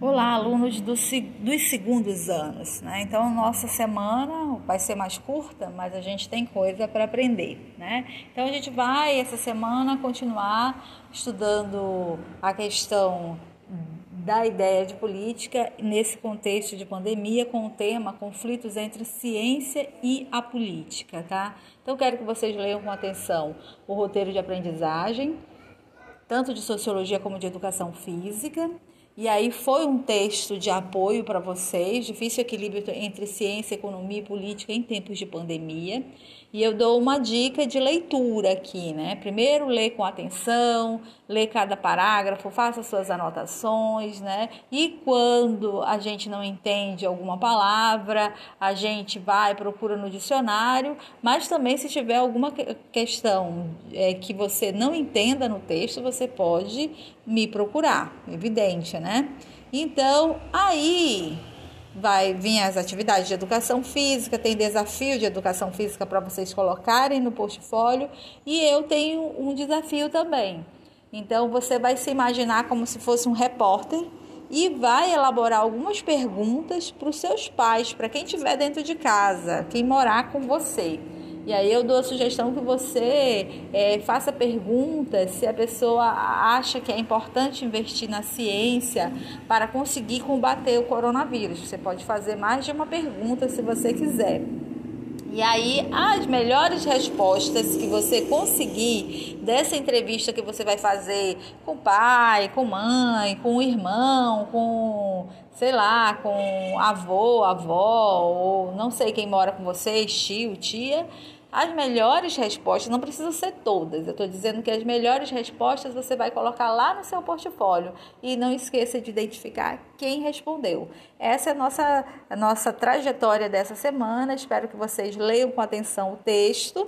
Olá, alunos do, dos segundos anos. Né? Então, nossa semana vai ser mais curta, mas a gente tem coisa para aprender. Né? Então, a gente vai essa semana continuar estudando a questão da ideia de política nesse contexto de pandemia com o tema conflitos entre ciência e a política, tá? Então quero que vocês leiam com atenção o roteiro de aprendizagem, tanto de sociologia como de educação física, e aí foi um texto de apoio para vocês, difícil equilíbrio entre ciência, economia e política em tempos de pandemia. E eu dou uma dica de leitura aqui, né? Primeiro lê com atenção, lê cada parágrafo, faça suas anotações, né? E quando a gente não entende alguma palavra, a gente vai procura no dicionário, mas também se tiver alguma questão é, que você não entenda no texto, você pode me procurar, evidente, né? Então, aí vai vir as atividades de educação física, tem desafio de educação física para vocês colocarem no portfólio e eu tenho um desafio também. Então você vai se imaginar como se fosse um repórter e vai elaborar algumas perguntas para os seus pais, para quem estiver dentro de casa, quem morar com você. E aí eu dou a sugestão que você é, faça perguntas se a pessoa acha que é importante investir na ciência para conseguir combater o coronavírus. Você pode fazer mais de uma pergunta se você quiser. E aí, as melhores respostas que você conseguir dessa entrevista que você vai fazer com o pai, com mãe, com o irmão, com, sei lá, com avô, avó, ou não sei quem mora com vocês, tio, tia as melhores respostas, não precisam ser todas, eu estou dizendo que as melhores respostas você vai colocar lá no seu portfólio e não esqueça de identificar quem respondeu. Essa é a nossa, a nossa trajetória dessa semana, espero que vocês leiam com atenção o texto,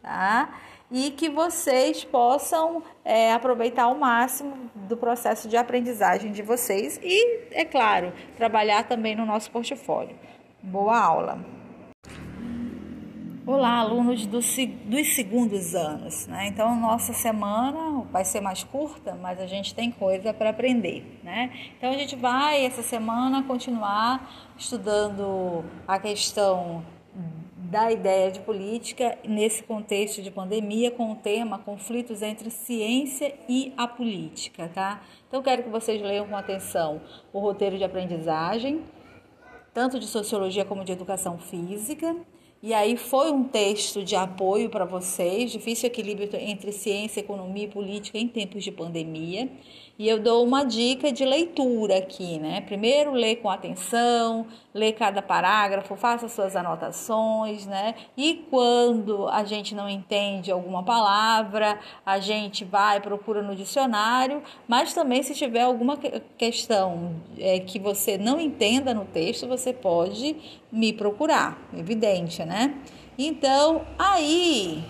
tá? E que vocês possam é, aproveitar ao máximo do processo de aprendizagem de vocês e, é claro, trabalhar também no nosso portfólio. Boa aula! Olá, alunos do, dos segundos anos. Né? Então, nossa semana vai ser mais curta, mas a gente tem coisa para aprender. Né? Então, a gente vai essa semana continuar estudando a questão da ideia de política nesse contexto de pandemia com o tema conflitos entre ciência e a política, tá? Então quero que vocês leiam com atenção o roteiro de aprendizagem, tanto de sociologia como de educação física, e aí foi um texto de apoio para vocês, difícil equilíbrio entre ciência, economia e política em tempos de pandemia. E eu dou uma dica de leitura aqui, né? Primeiro lê com atenção, lê cada parágrafo, faça suas anotações, né? E quando a gente não entende alguma palavra, a gente vai procura no dicionário, mas também se tiver alguma questão é, que você não entenda no texto, você pode me procurar, evidente, né? Então, aí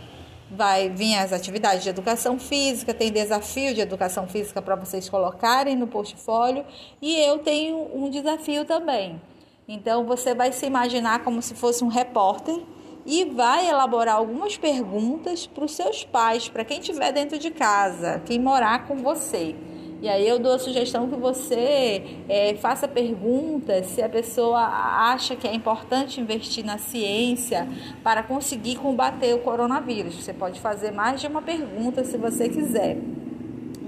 vai vir as atividades de educação física, tem desafio de educação física para vocês colocarem no portfólio e eu tenho um desafio também. Então você vai se imaginar como se fosse um repórter e vai elaborar algumas perguntas para os seus pais, para quem estiver dentro de casa, quem morar com você. E aí eu dou a sugestão que você é, faça perguntas se a pessoa acha que é importante investir na ciência para conseguir combater o coronavírus. Você pode fazer mais de uma pergunta se você quiser.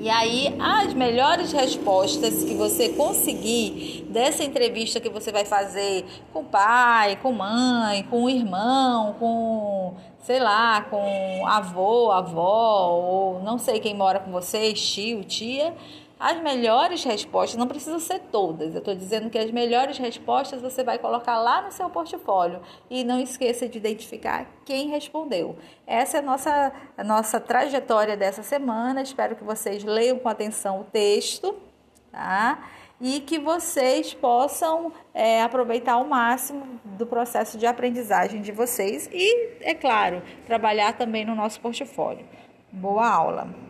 E aí, as melhores respostas que você conseguir dessa entrevista que você vai fazer com o pai, com mãe, com o irmão, com, sei lá, com avô, avó, ou não sei quem mora com vocês, tio, tia, as melhores respostas, não precisam ser todas, eu estou dizendo que as melhores respostas você vai colocar lá no seu portfólio e não esqueça de identificar quem respondeu. Essa é a nossa, a nossa trajetória dessa semana, espero que vocês leiam com atenção o texto, tá? E que vocês possam é, aproveitar ao máximo do processo de aprendizagem de vocês e, é claro, trabalhar também no nosso portfólio. Boa aula!